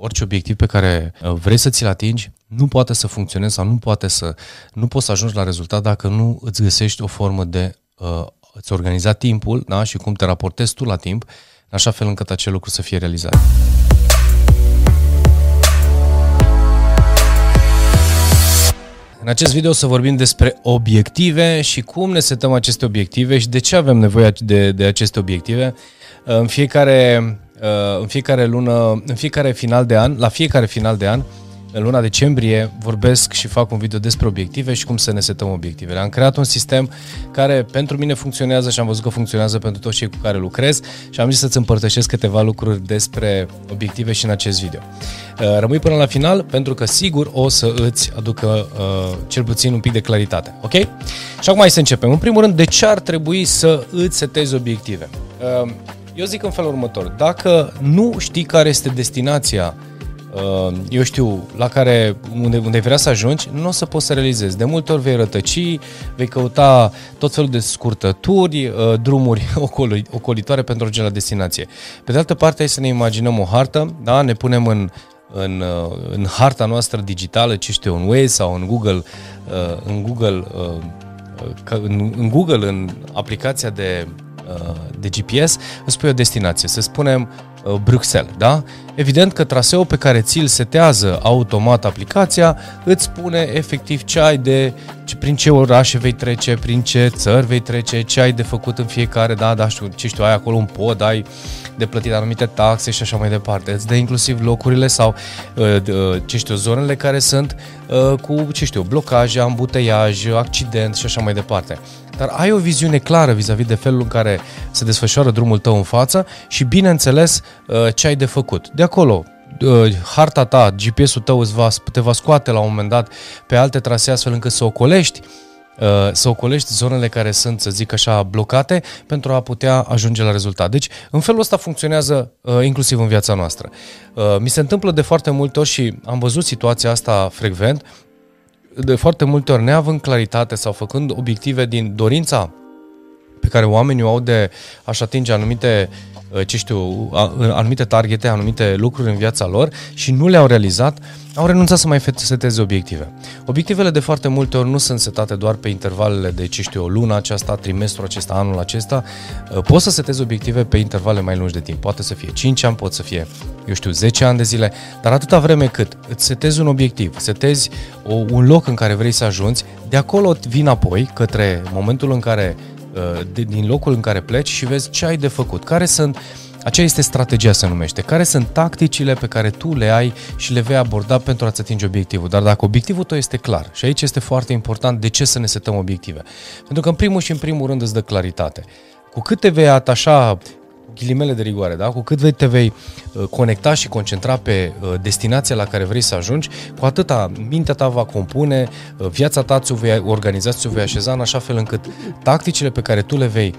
orice obiectiv pe care uh, vrei să ți-l atingi, nu poate să funcționeze sau nu poate să, nu poți să ajungi la rezultat dacă nu îți găsești o formă de uh, îți organiza timpul da? și cum te raportezi tu la timp, în așa fel încât acel lucru să fie realizat. În acest video o să vorbim despre obiective și cum ne setăm aceste obiective și de ce avem nevoie de, de aceste obiective. În fiecare, în fiecare lună, în fiecare final de an, la fiecare final de an, în luna decembrie vorbesc și fac un video despre obiective și cum să ne setăm obiectivele. Am creat un sistem care pentru mine funcționează și am văzut că funcționează pentru toți cei cu care lucrez și am zis să-ți împărtășesc câteva lucruri despre obiective și în acest video. Uh, rămâi până la final pentru că sigur o să îți aducă uh, cel puțin un pic de claritate. Ok? Și acum hai să începem. În primul rând, de ce ar trebui să îți setezi obiective? Uh, eu zic în felul următor. Dacă nu știi care este destinația Uh, eu știu, la care, unde, unde vrea să ajungi, nu o să poți să realizezi. De multe ori vei rătăci, vei căuta tot felul de scurtături, uh, drumuri ocolitoare pentru a ajunge la destinație. Pe de altă parte, hai să ne imaginăm o hartă, da? ne punem în, în, uh, în harta noastră digitală, ce știu, în Waze sau în Google, în Google, în, în Google, în aplicația de, de GPS, îți spui o destinație. Să spunem Uh, Bruxelles, da? Evident că traseul pe care ți-l setează automat aplicația îți spune efectiv ce ai de, prin ce orașe vei trece, prin ce țări vei trece, ce ai de făcut în fiecare, da, da, știu, ce știu, ai acolo un pod, ai de plătit anumite taxe și așa mai departe. Îți dă inclusiv locurile sau, uh, uh, ce știu, zonele care sunt cu, ce știu, blocaje, ambuteiaj, accident și așa mai departe dar ai o viziune clară vis-a-vis de felul în care se desfășoară drumul tău în față și, bineînțeles, uh, ce ai de făcut. De acolo, uh, harta ta, GPS-ul tău îți va, te va scoate la un moment dat pe alte trasee astfel încât să ocolești uh, să ocolești zonele care sunt, să zic așa, blocate pentru a putea ajunge la rezultat. Deci, în felul ăsta funcționează inclusiv în viața noastră. Mi se întâmplă de foarte multe ori și am văzut situația asta frecvent, de foarte multe ori neavând claritate sau făcând obiective din dorința pe care oamenii o au de a-și atinge anumite Uh, ce știu, anumite targete, anumite lucruri în viața lor și nu le-au realizat, au renunțat să mai seteze obiective. Obiectivele de foarte multe ori nu sunt setate doar pe intervalele de, ce știu, o lună aceasta, trimestrul acesta, anul acesta. Uh, poți să setezi obiective pe intervale mai lungi de timp. Poate să fie 5 ani, pot să fie, eu știu, 10 ani de zile, dar atâta vreme cât îți setezi un obiectiv, setezi o, un loc în care vrei să ajungi, de acolo vin apoi către momentul în care Uh, din locul în care pleci și vezi ce ai de făcut, care sunt aceea este strategia, se numește. Care sunt tacticile pe care tu le ai și le vei aborda pentru a-ți atinge obiectivul? Dar dacă obiectivul tău este clar, și aici este foarte important de ce să ne setăm obiective. Pentru că în primul și în primul rând îți dă claritate. Cu cât te vei atașa ghilimele de rigoare, da? cu cât te vei uh, conecta și concentra pe uh, destinația la care vrei să ajungi, cu atâta mintea ta va compune, uh, viața ta ți-o vei organiza, ți-o vei așeza în așa fel încât tacticile pe care tu le vei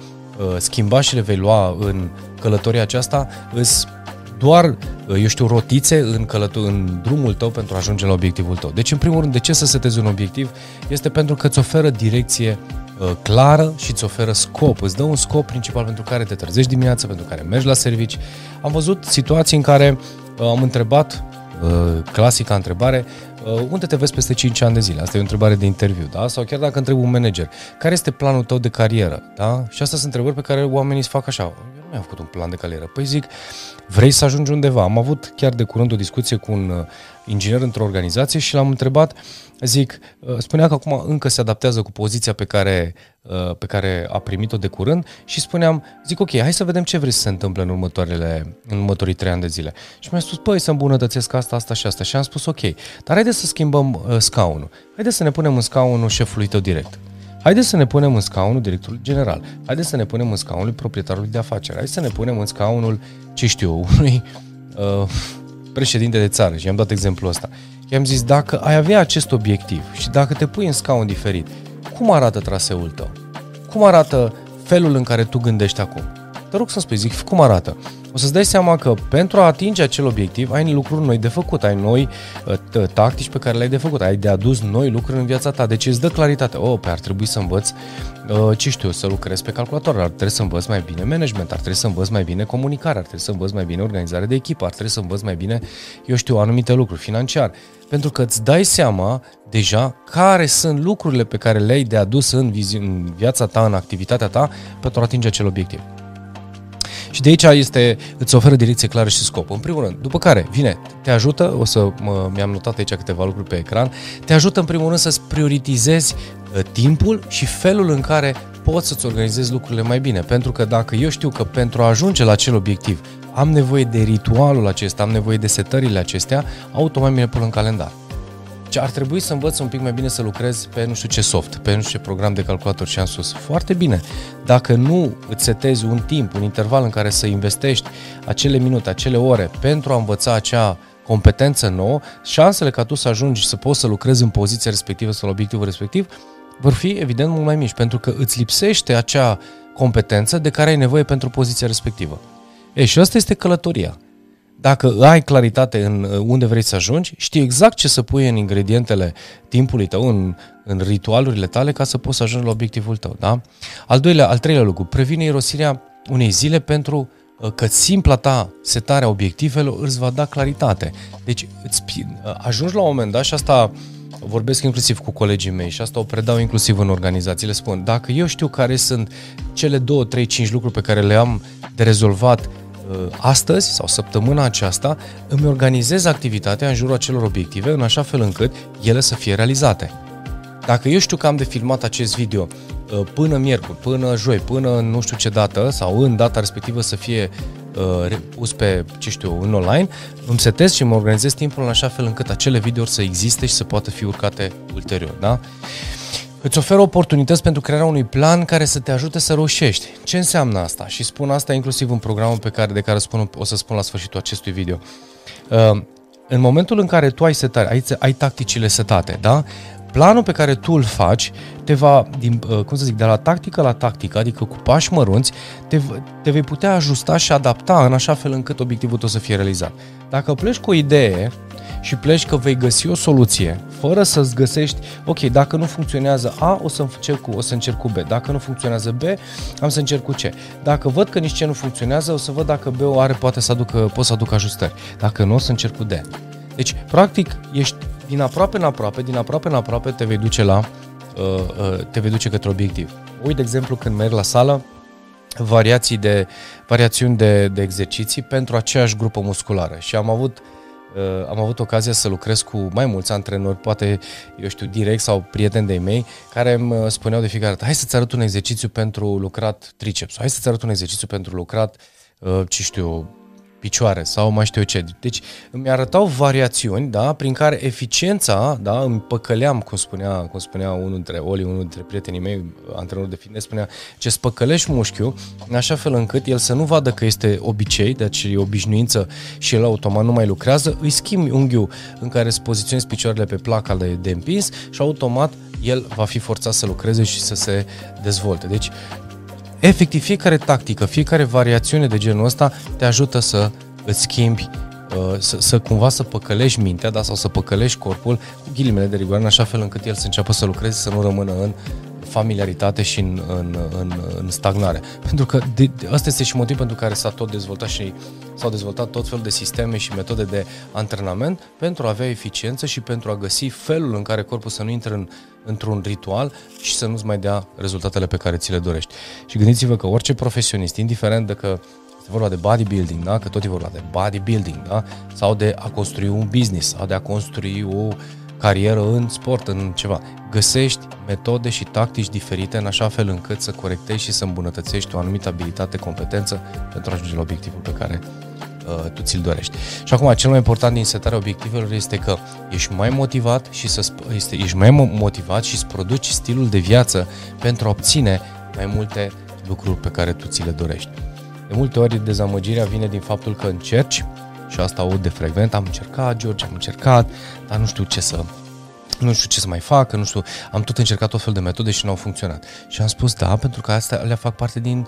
schimba și le vei lua în călătoria aceasta îți doar, eu știu, rotițe în, călător- în drumul tău pentru a ajunge la obiectivul tău. Deci, în primul rând, de ce să setezi un obiectiv? Este pentru că îți oferă direcție Uh, clară și îți oferă scop, îți dă un scop principal pentru care te trezești dimineața, pentru care mergi la servici. Am văzut situații în care uh, am întrebat, uh, clasica întrebare, unde te vezi peste 5 ani de zile? Asta e o întrebare de interviu, da? Sau chiar dacă întreb un manager, care este planul tău de carieră, da? Și astea sunt întrebări pe care oamenii îți fac așa, eu nu mi-am făcut un plan de carieră. Păi zic, vrei să ajungi undeva? Am avut chiar de curând o discuție cu un inginer într-o organizație și l-am întrebat, zic, uh, spunea că acum încă se adaptează cu poziția pe care, uh, pe care a primit-o de curând și spuneam, zic, ok, hai să vedem ce vrei să se întâmple în, următoarele, în următorii trei ani de zile. Și mi-a spus, păi, să îmbunătățesc asta, asta și asta. Și am spus, ok, dar haideți să schimbăm uh, scaunul. Haideți să ne punem în scaunul șefului tău direct. Haideți să ne punem în scaunul directorului general. Haideți să ne punem în scaunul proprietarului de afaceri. Haideți să ne punem în scaunul, ce știu, unui uh, președinte de țară. Și i-am dat exemplul ăsta. I-am zis, dacă ai avea acest obiectiv și dacă te pui în scaun diferit, cum arată traseul tău? Cum arată felul în care tu gândești acum? Te rog să-mi spui, zic, cum arată? O să-ți dai seama că pentru a atinge acel obiectiv ai lucruri noi de făcut, ai noi uh, tactici pe care le-ai de făcut, ai de adus noi lucruri în viața ta. Deci îți dă claritate. Oh, pe ar trebui să învăț, uh, ce știu, să lucrez pe calculator, ar trebui să învăț mai bine management, ar trebui să învăț mai bine comunicare, ar trebui să învăț mai bine organizare de echipă, ar trebui să învăț mai bine, eu știu, anumite lucruri financiar. Pentru că îți dai seama deja care sunt lucrurile pe care le-ai de adus în, vizi- în viața ta, în activitatea ta, pentru a atinge acel obiectiv. Și de aici este, îți oferă direcție clară și scop. În primul rând. După care vine, te ajută, o să mă, mi-am notat aici câteva lucruri pe ecran, te ajută în primul rând să-ți prioritizezi uh, timpul și felul în care poți să-ți organizezi lucrurile mai bine. Pentru că dacă eu știu că pentru a ajunge la acel obiectiv am nevoie de ritualul acesta, am nevoie de setările acestea, automat mi le pun în calendar. Ce ar trebui să învăț un pic mai bine să lucrez pe nu știu ce soft, pe nu știu ce program de calculator și am sus. Foarte bine. Dacă nu îți setezi un timp, un interval în care să investești acele minute, acele ore pentru a învăța acea competență nouă, șansele ca tu să ajungi să poți să lucrezi în poziția respectivă sau la obiectivul respectiv vor fi evident mult mai mici, pentru că îți lipsește acea competență de care ai nevoie pentru poziția respectivă. E, și asta este călătoria. Dacă ai claritate în uh, unde vrei să ajungi, știi exact ce să pui în ingredientele timpului tău, în, în ritualurile tale, ca să poți să ajungi la obiectivul tău. Da? Al doilea, al treilea lucru, previne irosirea unei zile pentru uh, că simpla ta setarea obiectivelor îți va da claritate. Deci îți uh, ajungi la un moment dat și asta vorbesc inclusiv cu colegii mei și asta o predau inclusiv în organizații. Le spun, dacă eu știu care sunt cele 2, 3, 5 lucruri pe care le am de rezolvat Uh, astăzi sau săptămâna aceasta îmi organizez activitatea în jurul acelor obiective în așa fel încât ele să fie realizate. Dacă eu știu că am de filmat acest video uh, până miercuri, până joi, până nu știu ce dată sau în data respectivă să fie uh, pus pe, ce știu, în online, îmi setez și mă organizez timpul în așa fel încât acele videouri să existe și să poată fi urcate ulterior. Da? Îți oferă oportunități pentru crearea unui plan care să te ajute să reușești. Ce înseamnă asta? Și spun asta inclusiv în programul pe care, de care spun, o să spun la sfârșitul acestui video. Uh, în momentul în care tu ai setare, ai, ai tacticile setate, da? Planul pe care tu îl faci te va, din, uh, cum să zic, de la tactică la tactică, adică cu pași mărunți, te, te vei putea ajusta și adapta în așa fel încât obiectivul tău să fie realizat. Dacă pleci cu o idee și pleci că vei găsi o soluție fără să-ți găsești, ok, dacă nu funcționează A, o să încerc cu, o să încerc cu B. Dacă nu funcționează B, am să încerc cu C. Dacă văd că nici C nu funcționează, o să văd dacă B o are, poate să aducă, pot să aducă ajustări. Dacă nu, o să încerc cu D. Deci, practic, ești din aproape în aproape, din aproape în aproape te vei duce la uh, uh, te vei duce către obiectiv. Uite, de exemplu, când merg la sală, variații de, variațiuni de, de exerciții pentru aceeași grupă musculară și am avut uh, Uh, am avut ocazia să lucrez cu mai mulți antrenori, poate, eu știu, direct sau prieteni de mei, care îmi uh, spuneau de fiecare dată, hai să-ți arăt un exercițiu pentru lucrat triceps, hai să-ți arăt un exercițiu pentru lucrat, uh, ce știu, picioare sau mai știu eu ce. Deci îmi arătau variațiuni, da, prin care eficiența, da, îmi păcăleam, cum spunea, cum spunea unul dintre Oli, unul dintre prietenii mei, antrenor de fitness, spunea ce spăcălești mușchiul în așa fel încât el să nu vadă că este obicei, deci e obișnuință și el automat nu mai lucrează, îi schimbi unghiul în care îți poziționezi picioarele pe placa de, de împins și automat el va fi forțat să lucreze și să se dezvolte. Deci efectiv fiecare tactică, fiecare variațiune de genul ăsta te ajută să îți schimbi uh, să, să cumva să păcălești mintea da, sau să păcălești corpul cu ghilimele de rigoare în așa fel încât el să înceapă să lucreze, să nu rămână în familiaritate și în, în, în, în stagnare. Pentru că de, de, asta este și motivul pentru care s-a tot dezvoltat și s-au dezvoltat tot felul de sisteme și metode de antrenament pentru a avea eficiență și pentru a găsi felul în care corpul să nu intre în, într-un ritual și să nu-ți mai dea rezultatele pe care ți le dorești. Și gândiți-vă că orice profesionist, indiferent de că este vorba de bodybuilding, da? că tot e vorba de bodybuilding, da? sau de a construi un business, sau de a construi o carieră în sport, în ceva. Găsești metode și tactici diferite în așa fel încât să corectezi și să îmbunătățești o anumită abilitate, competență pentru a ajunge la obiectivul pe care uh, tu ți-l dorești. Și acum, cel mai important din setarea obiectivelor este că ești mai motivat și să este, ești mai motivat și să produci stilul de viață pentru a obține mai multe lucruri pe care tu ți le dorești. De multe ori dezamăgirea vine din faptul că încerci și asta aud de frecvent, am încercat, George, am încercat, dar nu știu ce să nu știu ce să mai fac, nu știu, am tot încercat tot fel de metode și nu au funcționat. Și am spus da, pentru că astea le fac parte din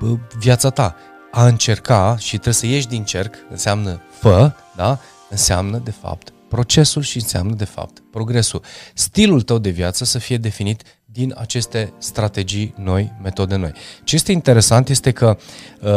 bă, viața ta. a încerca și trebuie să ieși din cerc, înseamnă fă, da? Înseamnă, de fapt, procesul și înseamnă, de fapt, progresul. Stilul tău de viață să fie definit din aceste strategii noi, metode noi. Ce este interesant este că uh,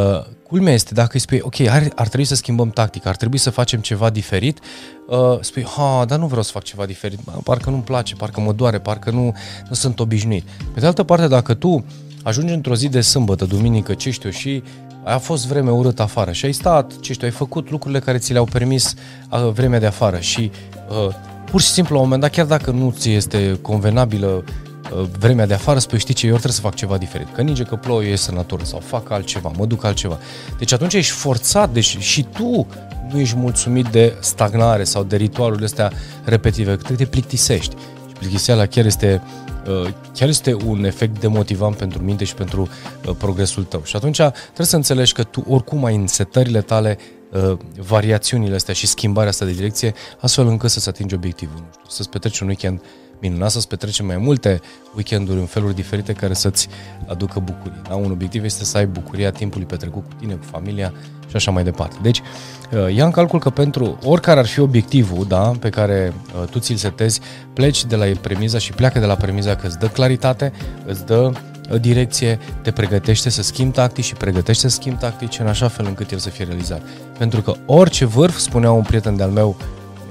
culmea este dacă îi spui, ok, ar, ar trebui să schimbăm tactica, ar trebui să facem ceva diferit, uh, spui, ha, dar nu vreau să fac ceva diferit, parcă nu-mi place, parcă mă doare, parcă nu, nu sunt obișnuit. Pe de altă parte, dacă tu ajungi într-o zi de sâmbătă, duminică, ce știu, și a fost vreme urât afară și ai stat, ce știu, ai făcut lucrurile care ți le-au permis uh, vremea de afară și uh, pur și simplu la un moment dat, chiar dacă nu ți este convenabilă uh, vremea de afară, spui, știi ce, eu trebuie să fac ceva diferit. Că ninge, că plouă, eu ies în natură sau fac altceva, mă duc altceva. Deci atunci ești forțat, deci și tu nu ești mulțumit de stagnare sau de ritualurile astea repetitive, că te plictisești. Și plictiseala chiar este Uh, chiar este un efect demotivant pentru minte și pentru uh, progresul tău. Și atunci trebuie să înțelegi că tu oricum ai în setările tale uh, variațiunile astea și schimbarea asta de direcție, astfel încât să-ți atingi obiectivul. Nu știu, să-ți petreci un weekend minunat, să-ți petreci mai multe weekenduri în feluri diferite care să-ți aducă bucurie. Da? Un obiectiv este să ai bucuria timpului petrecut cu tine, cu familia și așa mai departe. Deci, Uh, ia în calcul că pentru oricare ar fi obiectivul da, pe care uh, tu ți-l setezi, pleci de la premiza și pleacă de la premiza că îți dă claritate, îți dă uh, direcție, te pregătește să schimbi tactici și pregătește să schimbi tactici în așa fel încât el să fie realizat. Pentru că orice vârf, spunea un prieten de-al meu,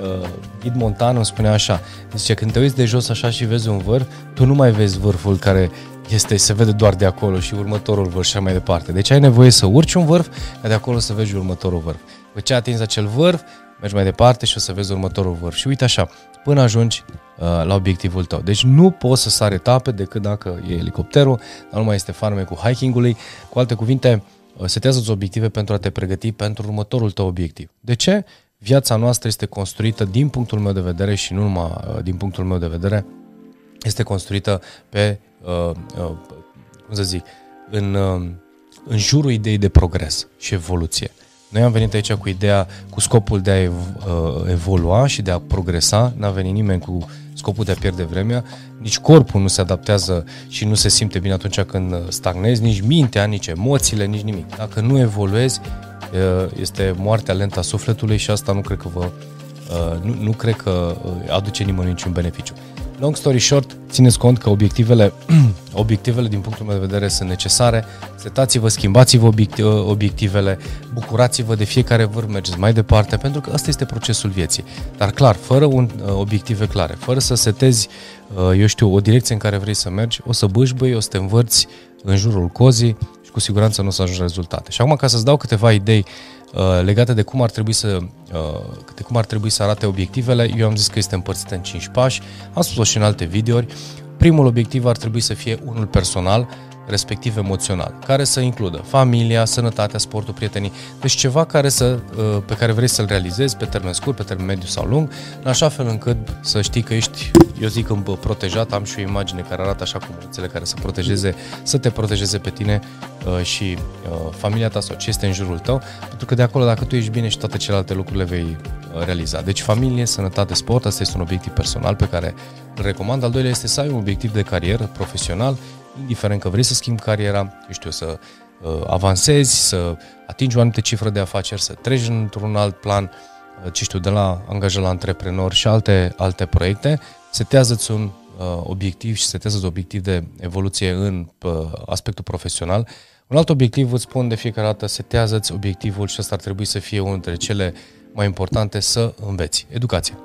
uh, Ghid Montan îmi spunea așa, zice, când te uiți de jos așa și vezi un vârf, tu nu mai vezi vârful care este, se vede doar de acolo și următorul vârf și mai departe. Deci ai nevoie să urci un vârf, ca de acolo să vezi următorul vârf. După ce atins acel vârf, mergi mai departe și o să vezi următorul vârf. Și uite așa, până ajungi uh, la obiectivul tău. Deci nu poți să sari etape decât dacă e elicopterul, dar nu mai este farmecul hikingului. Cu alte cuvinte, uh, setează-ți obiective pentru a te pregăti pentru următorul tău obiectiv. De ce? Viața noastră este construită, din punctul meu de vedere și nu numai uh, din punctul meu de vedere, este construită pe, uh, uh, cum să zic, în, uh, în jurul ideii de progres și evoluție. Noi am venit aici cu ideea, cu scopul de a uh, evolua și de a progresa, n-a venit nimeni cu scopul de a pierde vremea, nici corpul nu se adaptează și nu se simte bine atunci când stagnezi, nici mintea, nici emoțiile, nici nimic. Dacă nu evoluezi, uh, este moartea lentă a sufletului și asta nu cred că vă, uh, nu, nu cred că aduce nimănui niciun beneficiu. Long story short, țineți cont că obiectivele, obiectivele din punctul meu de vedere sunt necesare, setați-vă, schimbați-vă obiectivele, bucurați-vă de fiecare vârf, mergeți mai departe, pentru că ăsta este procesul vieții. Dar clar, fără un, uh, obiective clare, fără să setezi, uh, eu știu, o direcție în care vrei să mergi, o să bâșbăi, o să te învârți în jurul cozii și cu siguranță nu o să ajungi rezultate. Și acum, ca să-ți dau câteva idei Uh, legate de cum ar trebui să uh, de cum ar trebui să arate obiectivele, eu am zis că este împărțită în 5 pași, am spus-o și în alte videouri. Primul obiectiv ar trebui să fie unul personal, respectiv emoțional, care să includă familia, sănătatea, sportul, prietenii, deci ceva care să, uh, pe care vrei să-l realizezi pe termen scurt, pe termen mediu sau lung, în așa fel încât să știi că ești, eu zic, protejat, am și o imagine care arată așa cu mânuțele care să protejeze, să te protejeze pe tine uh, și uh, familia ta sau ce este în jurul tău, pentru că de acolo, dacă tu ești bine și toate celelalte lucruri le vei realiza. Deci familie, sănătate, sport, asta este un obiectiv personal pe care îl recomand. Al doilea este să ai un obiectiv de carieră profesional indiferent că vrei să schimbi cariera, eu știu, să uh, avansezi, să atingi o anumită cifră de afaceri, să treci într-un alt plan, uh, ce știu, de la angajat la antreprenor și alte, alte proiecte, setează-ți un uh, obiectiv și setează-ți obiectiv de evoluție în uh, aspectul profesional. Un alt obiectiv, îți spun de fiecare dată, setează-ți obiectivul și asta ar trebui să fie unul dintre cele mai importante, să înveți. Educația.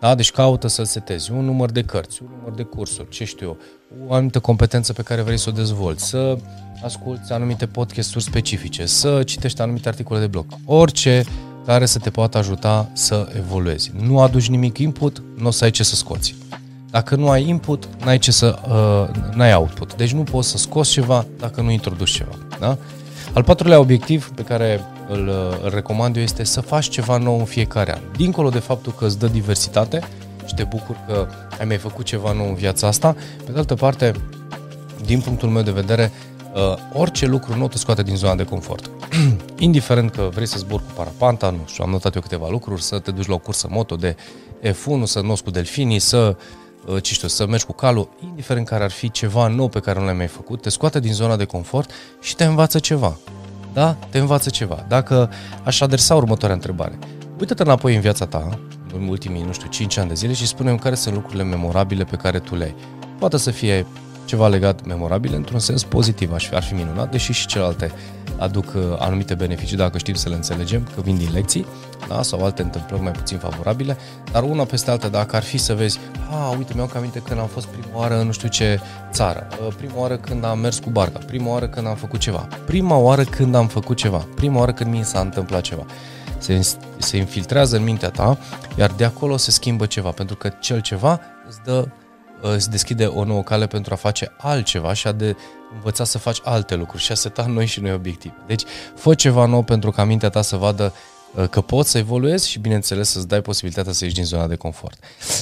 Da? Deci caută să setezi un număr de cărți, un număr de cursuri, ce știu eu, o anumită competență pe care vrei să o dezvolți, să asculți anumite podcasturi specifice, să citești anumite articole de blog, orice care să te poată ajuta să evoluezi. Nu aduci nimic input, nu o să ai ce să scoți. Dacă nu ai input, n-ai ce să uh, n-ai output. Deci nu poți să scoți ceva dacă nu introduci ceva. Da? Al patrulea obiectiv pe care îl, îl recomand eu este să faci ceva nou în fiecare an. Dincolo de faptul că îți dă diversitate și te bucur că ai mai făcut ceva nou în viața asta, pe de altă parte, din punctul meu de vedere, uh, orice lucru nou te scoate din zona de confort. Indiferent că vrei să zbori cu parapanta, nu știu, am notat eu câteva lucruri, să te duci la o cursă moto de F1, să noți cu delfinii, să uh, ce știu, să mergi cu calul, indiferent care ar fi ceva nou pe care nu l-ai mai făcut, te scoate din zona de confort și te învață ceva. da, te învață ceva. Dacă aș adresa următoarea întrebare, uită-te înapoi în viața ta, în ultimii, nu știu, 5 ani de zile și spune care sunt lucrurile memorabile pe care tu le ai. Poate să fie ceva legat memorabil într-un sens pozitiv, aș fi, ar fi minunat, deși și celelalte aduc uh, anumite beneficii dacă știm să le înțelegem, că vin din lecții, da? sau alte întâmplări mai puțin favorabile, dar una peste alta, dacă ar fi să vezi, a, uite, mi-au aminte când am fost prima oară în nu știu ce țară, uh, prima oară când am mers cu barca, prima oară când am făcut ceva, prima oară când am făcut ceva, prima oară când mi s-a întâmplat ceva. Se, se infiltrează în mintea ta, iar de acolo se schimbă ceva, pentru că cel ceva îți dă îți deschide o nouă cale pentru a face altceva și a de învăța să faci alte lucruri și a seta noi și noi obiective. Deci, fă ceva nou pentru ca mintea ta să vadă uh, că poți să evoluezi și, bineînțeles, să-ți dai posibilitatea să ieși din zona de confort.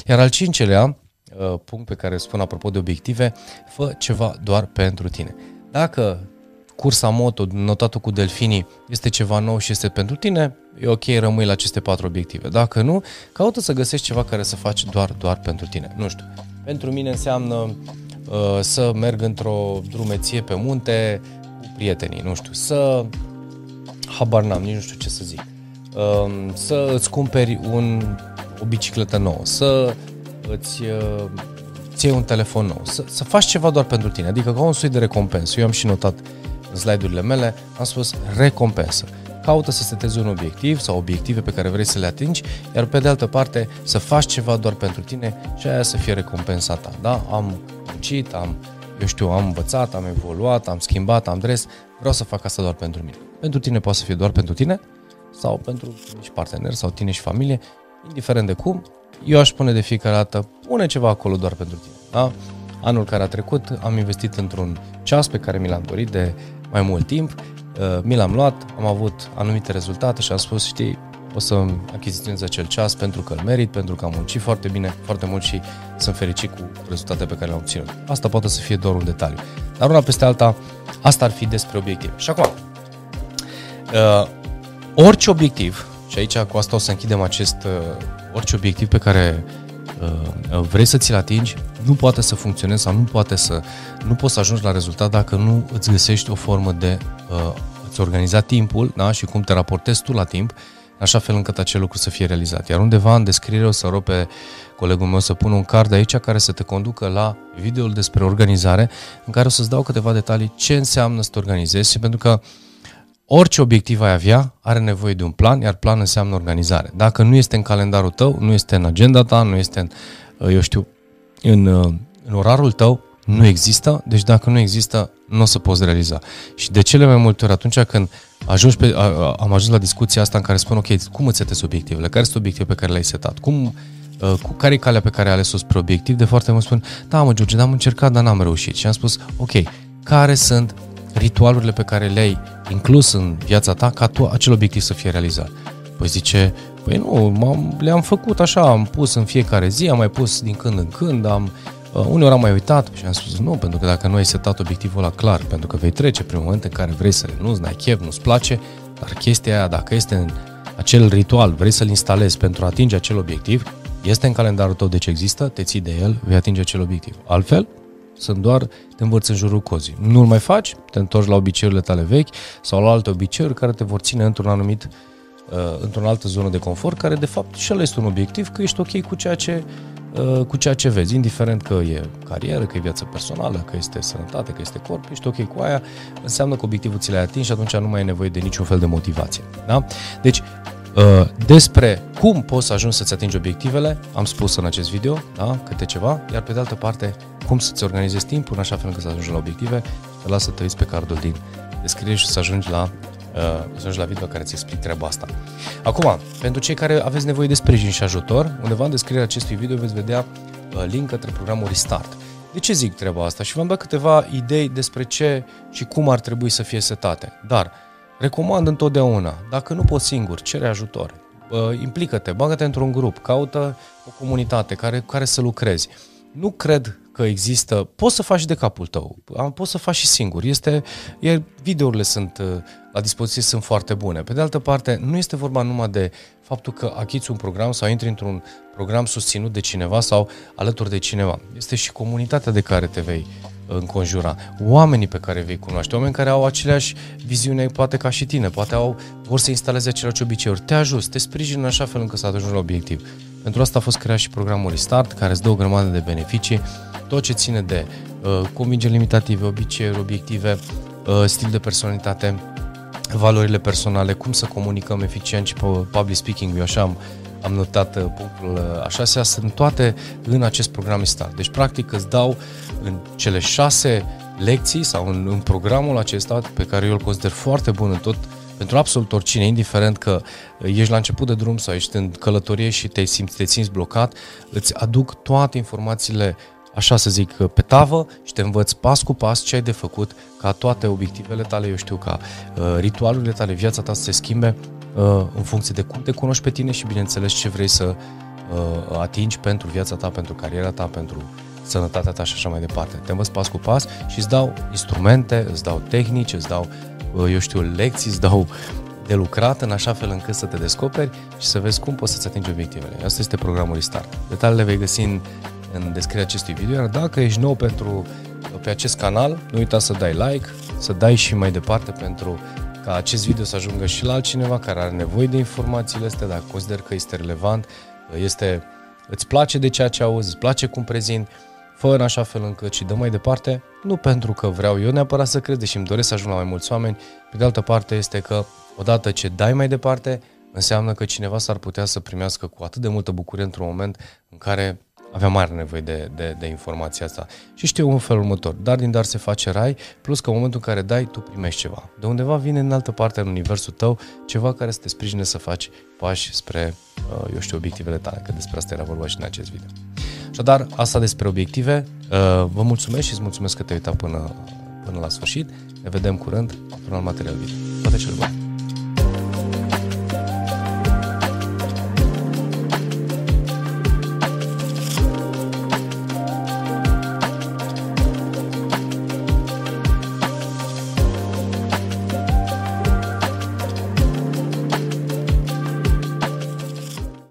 Iar al cincelea uh, punct pe care spun apropo de obiective, fă ceva doar pentru tine. Dacă cursa moto, notatul cu delfinii, este ceva nou și este pentru tine, e ok, rămâi la aceste patru obiective. Dacă nu, caută să găsești ceva care să faci doar, doar pentru tine. Nu știu, pentru mine înseamnă uh, să merg într-o drumeție pe munte cu prietenii, nu știu, să habar n-am, nici nu știu ce să zic. Uh, să îți cumperi un, o bicicletă nouă, să îți uh, ții un telefon nou, să, să faci ceva doar pentru tine, adică ca un soi de recompensă. Eu am și notat în slide-urile mele, am spus recompensă caută să setezi un obiectiv sau obiective pe care vrei să le atingi, iar pe de altă parte să faci ceva doar pentru tine și aia să fie recompensa ta. Da? Am muncit, am, eu știu, am învățat, am evoluat, am schimbat, am dres, vreau să fac asta doar pentru mine. Pentru tine poate să fie doar pentru tine sau pentru și partener sau tine și familie, indiferent de cum, eu aș spune de fiecare dată, pune ceva acolo doar pentru tine. Da? Anul care a trecut am investit într-un ceas pe care mi l-am dorit de mai mult timp Uh, mi l-am luat, am avut anumite rezultate și am spus, știi, o să achiziționez acel ceas pentru că îl merit, pentru că am muncit foarte bine, foarte mult și sunt fericit cu rezultatele pe care le-am obținut. Asta poate să fie doar un detaliu. Dar una peste alta, asta ar fi despre obiectiv. Și acum, uh, orice obiectiv, și aici cu asta o să închidem acest, uh, orice obiectiv pe care uh, vrei să ți-l atingi, nu poate să funcționeze sau nu poate să, nu poți să ajungi la rezultat dacă nu îți găsești o formă de uh, îți organiza timpul da? și cum te raportezi tu la timp, așa fel încât acel lucru să fie realizat. Iar undeva în descriere o să rog pe colegul meu să pună un card aici care să te conducă la videoul despre organizare, în care o să-ți dau câteva detalii ce înseamnă să te organizezi, pentru că orice obiectiv ai avea are nevoie de un plan, iar plan înseamnă organizare. Dacă nu este în calendarul tău, nu este în agenda ta, nu este în, uh, eu știu, în, uh, în orarul tău, nu există, deci dacă nu există, nu o să poți realiza. Și de cele mai multe ori atunci când ajungi pe, a, a, am ajuns la discuția asta în care spun, ok, cum îți setezi obiectivele? Care sunt obiectivele pe care le-ai setat? Cum, uh, cu care e calea pe care ai ales-o spre obiectiv? De foarte mult spun, da mă George, am încercat, dar n-am reușit. Și am spus, ok, care sunt ritualurile pe care le-ai inclus în viața ta ca tu acel obiectiv să fie realizat? Păi zice, păi nu, le-am făcut așa, am pus în fiecare zi, am mai pus din când în când, am Uh, uneori am mai uitat și am spus nu, pentru că dacă nu ai setat obiectivul ăla clar, pentru că vei trece prin moment în care vrei să renunți, n-ai chef, nu-ți place, dar chestia aia, dacă este în acel ritual, vrei să-l instalezi pentru a atinge acel obiectiv, este în calendarul tău, deci există, te ții de el, vei atinge acel obiectiv. Altfel, sunt doar te învârți în jurul cozii. Nu-l mai faci, te întorci la obiceiurile tale vechi sau la alte obiceiuri care te vor ține într-un anumit uh, într-o altă zonă de confort, care de fapt și ăla este un obiectiv, că ești ok cu ceea ce Uh, cu ceea ce vezi, indiferent că e carieră, că e viață personală, că este sănătate, că este corp, ești ok cu aia, înseamnă că obiectivul ți l-ai atins și atunci nu mai ai nevoie de niciun fel de motivație. Da? Deci, uh, despre cum poți să ajungi să-ți atingi obiectivele, am spus în acest video, da? câte ceva, iar pe de altă parte, cum să-ți organizezi timpul în așa fel încât să ajungi la obiective, te las să te uiți pe cardul din descriere și să ajungi la uh, să ajungi la video care îți explic treaba asta. Acum, pentru cei care aveți nevoie de sprijin și ajutor, undeva în descrierea acestui video veți vedea uh, link către programul Restart. De ce zic treaba asta? Și v-am dat câteva idei despre ce și cum ar trebui să fie setate. Dar recomand întotdeauna, dacă nu poți singur, cere ajutor. Uh, implică-te, bagă-te într-un grup, caută o comunitate care, care să lucrezi. Nu cred că există, poți să faci de capul tău, poți să faci și singur. Este, e, videourile sunt uh, la dispoziție, sunt foarte bune. Pe de altă parte, nu este vorba numai de faptul că achiți un program sau intri într-un program susținut de cineva sau alături de cineva. Este și comunitatea de care te vei înconjura, oamenii pe care vei cunoaște, oameni care au aceleași viziune poate ca și tine, poate au, vor să instaleze aceleași obiceiuri, te ajuți, te sprijin în așa fel încât să ajungi la obiectiv. Pentru asta a fost creat și programul Restart, care îți dă o grămadă de beneficii, tot ce ține de uh, convingeri limitative, obiceiuri, obiective, uh, stil de personalitate, valorile personale, cum să comunicăm eficient și pe public speaking, eu așa am, am notat uh, punctul uh, a șasea, sunt toate în acest program Start. Deci, practic, îți dau în cele șase lecții sau în, în programul acesta pe care eu îl consider foarte bun în tot pentru absolut oricine, indiferent că ești la început de drum sau ești în călătorie și te simți, te simți blocat, îți aduc toate informațiile așa să zic, pe tavă și te învăț pas cu pas ce ai de făcut ca toate obiectivele tale, eu știu, ca uh, ritualurile tale, viața ta să se schimbe uh, în funcție de cum te cunoști pe tine și, bineînțeles, ce vrei să uh, atingi pentru viața ta, pentru cariera ta, pentru sănătatea ta și așa mai departe. Te învăț pas cu pas și îți dau instrumente, îți dau tehnici, îți dau, uh, eu știu, lecții, îți dau de lucrat în așa fel încât să te descoperi și să vezi cum poți să-ți atingi obiectivele. Asta este programul Restart. Detaliile vei găsi în în descrierea acestui video, iar dacă ești nou pentru, pe acest canal, nu uita să dai like, să dai și mai departe pentru ca acest video să ajungă și la altcineva care are nevoie de informațiile astea, dacă consider că este relevant, este, îți place de ceea ce auzi, îți place cum prezint, fă în așa fel încât și dă mai departe, nu pentru că vreau eu neapărat să crezi, deși îmi doresc să ajung la mai mulți oameni, pe de altă parte este că odată ce dai mai departe, înseamnă că cineva s-ar putea să primească cu atât de multă bucurie într-un moment în care avea mare nevoie de, de, de informația asta. Și știu un fel următor, dar din dar se face rai, plus că în momentul în care dai, tu primești ceva. De undeva vine în altă parte în universul tău ceva care să te sprijine să faci pași spre, uh, eu știu, obiectivele tale, că despre asta era vorba și în acest video. Așadar, asta despre obiective. Uh, vă mulțumesc și îți mulțumesc că te-ai uitat până, până la sfârșit. Ne vedem curând într-un alt material video. Toate cele bune!